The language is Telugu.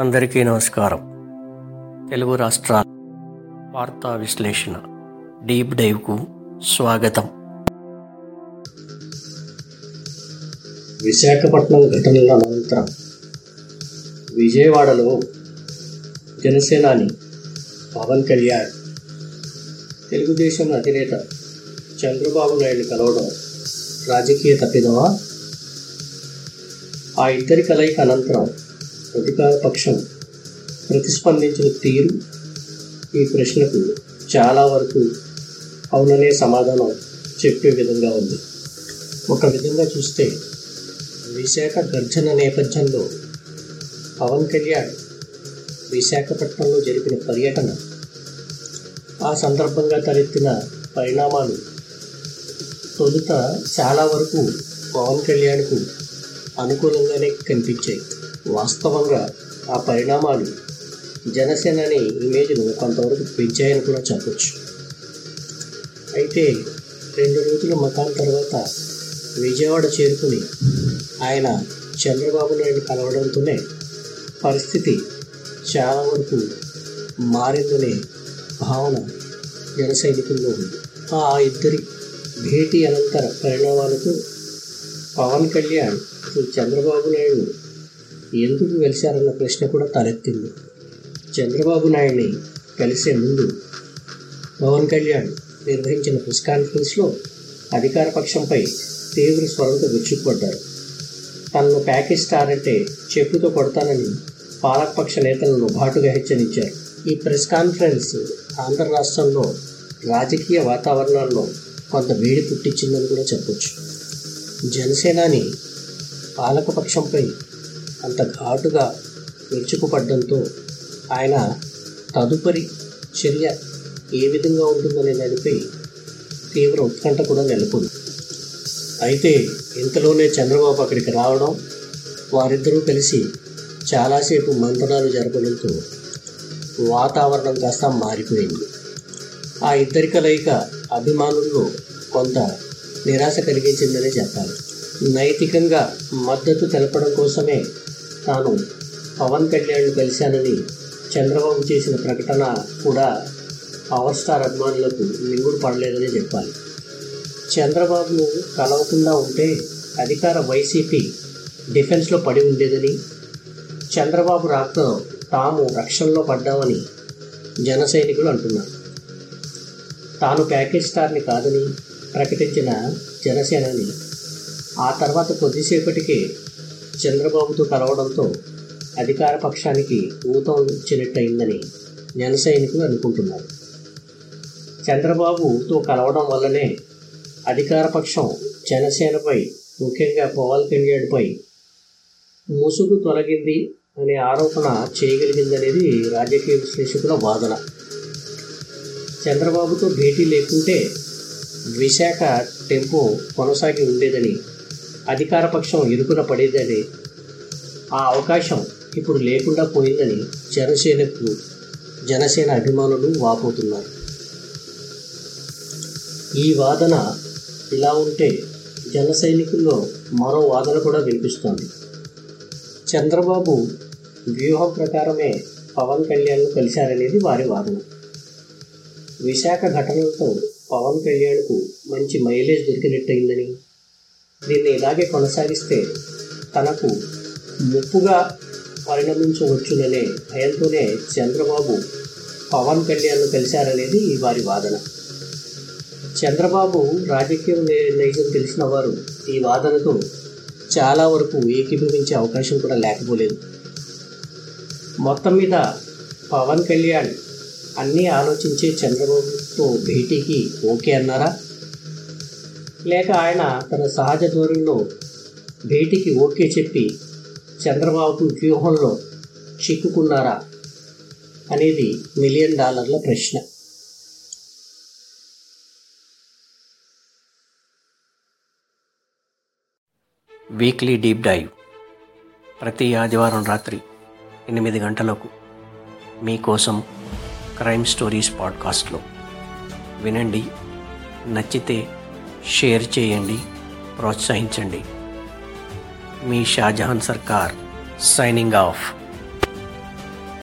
అందరికీ నమస్కారం. తెలుగు రాష్ట్రాల వార్తా విశ్లేషణ డీప్ డైవ్కు స్వాగతం. విశాఖపట్నం ఘటనల అనంతరం విజయవాడలో జనసేనాని పవన్ కళ్యాణ్ తెలుగుదేశం అధినేత చంద్రబాబు నాయుడు కలవడం రాజకీయ తప్పిదమా? ఆ ఇద్దరి కలయిక అనంతరం అధికార పక్షం ప్రతిస్పందించిన తీరు ఈ ప్రశ్నకు చాలా వరకు అవుననే సమాధానం చెప్పే విధంగా ఉంది. ఒక విధంగా చూస్తే విశాఖ గర్జన నేపథ్యంలో పవన్ కళ్యాణ్ విశాఖపట్నంలో జరిపిన పర్యటన ఆ సందర్భంగా తలెత్తిన పరిణామాలు తొలుత చాలా వరకు పవన్ కళ్యాణ్కు అనుకూలంగానే కనిపించాయి. వాస్తవంగా ఆ పరిణామాలు జనసేన అనే ఇమేజ్ను కొంతవరకు పెంచాయని కూడా చెప్పచ్చు. అయితే రెండు రోజుల మకాం తర్వాత విజయవాడ చేరుకుని ఆయన చంద్రబాబు నాయుడు కలవడంతోనే పరిస్థితి చాలా వరకు మారిందనే భావన జన సైనికుల్లో ఉంది. ఆ ఇద్దరి భేటీ అనంతర పరిణామాలకు పవన్ కళ్యాణ్ చంద్రబాబు నాయుడు ఎందుకు వెలిశారన్న ప్రశ్న కూడా తలెత్తింది. చంద్రబాబు నాయుడిని కలిసే ముందు పవన్ కళ్యాణ్ నిర్వహించిన ప్రెస్ కాన్ఫరెన్స్లో అధికార పక్షంపై తీవ్ర స్వరంతో విరుచుకుపడ్డారు తనను ప్యాకిస్తారంటే చెప్పుతో కొడతానని పాలకపక్ష నేతలను ఘాటుగా హెచ్చరించారు. ఈ ప్రెస్ కాన్ఫరెన్స్ ఆంధ్ర రాష్ట్రంలో రాజకీయ వాతావరణాల్లో కొంత వేడి పుట్టించిందని కూడా చెప్పొచ్చు. జనసేనాని పాలకపక్షంపై అంత ఘాటుగా విరుచుకుపడడంతో ఆయన తదుపరి చర్య ఏ విధంగా ఉంటుందనే దానిపై తీవ్ర ఉత్కంఠ కూడా నెలకొంది. అయితే ఇంతలోనే చంద్రబాబు అక్కడికి రావడం వారిద్దరూ కలిసి చాలాసేపు మంతనాలు జరపడంతో వాతావరణం కాస్త మారిపోయింది. ఆ ఇద్దరి కలయిక అభిమానుల్లో కొంత నిరాశ కలిగించిందనే చెప్పాలి. నైతికంగా మద్దతు తెలపడం కోసమే తాను పవన్ కళ్యాణ్ కలిశానని చంద్రబాబు చేసిన ప్రకటన కూడా పవర్ స్టార్ అభిమానులకు మింగుడు పడలేదని చెప్పాలి. చంద్రబాబును కలవకుండా ఉంటే అధికార వైసీపీ డిఫెన్స్లో పడి ఉండేదని చంద్రబాబు రాకతో తాము రక్షణలో పడ్డామని జన సైనికులు అంటున్నారు. తాను ప్యాకేజ్ స్టార్ని కాదని ప్రకటించిన జనసేనని ఆ తర్వాత కొద్దిసేపటికే చంద్రబాబుతో కలవడంతో అధికార పక్షానికి ఊతం ఇచ్చినట్టయిందని జన సైనికులు అనుకుంటున్నారు. చంద్రబాబుతో కలవడం వల్లనే అధికార పక్షం జనసేనపై ముఖ్యంగా పవన్ కళ్యాణ్పై ముసుగు తొలగింది అనే ఆరోపణ చేయగలిగిందనేది రాజకీయ విశ్లేషకుల వాదన. చంద్రబాబుతో భేటీ లేకుంటే విశాఖ టెంపో కొనసాగి ఉండేదని అధికారపక్షం ఇరుకున పడేదని ఆ అవకాశం ఇప్పుడు లేకుండా పోయిందని జనసేనకు జనసేన అభిమానులు వాపోతున్నారు. ఈ వాదన ఇలా ఉంటే జన సైనికుల్లో మరో వాదన కూడా వినిపిస్తోంది. చంద్రబాబు వ్యూహం ప్రకారమే పవన్ కళ్యాణ్ను కలిశారనేది వారి వాదన. విశాఖ ఘటనలతో పవన్ కళ్యాణ్కు మంచి మైలేజ్ దొరికినట్టయిందని దీన్ని ఇలాగే కొనసాగిస్తే తనకు ముప్పుగా పరిణమించవచ్చుననే భయంతోనే చంద్రబాబు పవన్ కళ్యాణ్ను కలిశారనేది వారి వాదన. చంద్రబాబు రాజకీయ నైజం తెలిసిన వారు ఈ వాదనతో చాలా వరకు ఏకీభవించే అవకాశం కూడా లేకపోలేదు. మొత్తం మీద పవన్ కళ్యాణ్ అన్నీ ఆలోచించే చంద్రబాబుతో భేటీకి ఓకే అన్నారా? లేక ఆయన తన సహజ ధోరణిలో భేటీకి ఓకే చెప్పి చంద్రబాబుకు వ్యూహంలో చిక్కుకున్నారా అనేది మిలియన్ డాలర్ల ప్రశ్న. Weekly deep dive. ప్రతి ఆదివారం రాత్రి ఎనిమిది గంటలకు మీకోసం క్రైమ్ స్టోరీస్ పాడ్కాస్ట్లో. వినండి నచ్చితే షేర్ చేయండి ప్రోత్సహించండి. మీ షాజహాన్ సర్కార్ సైనింగ్ ఆఫ్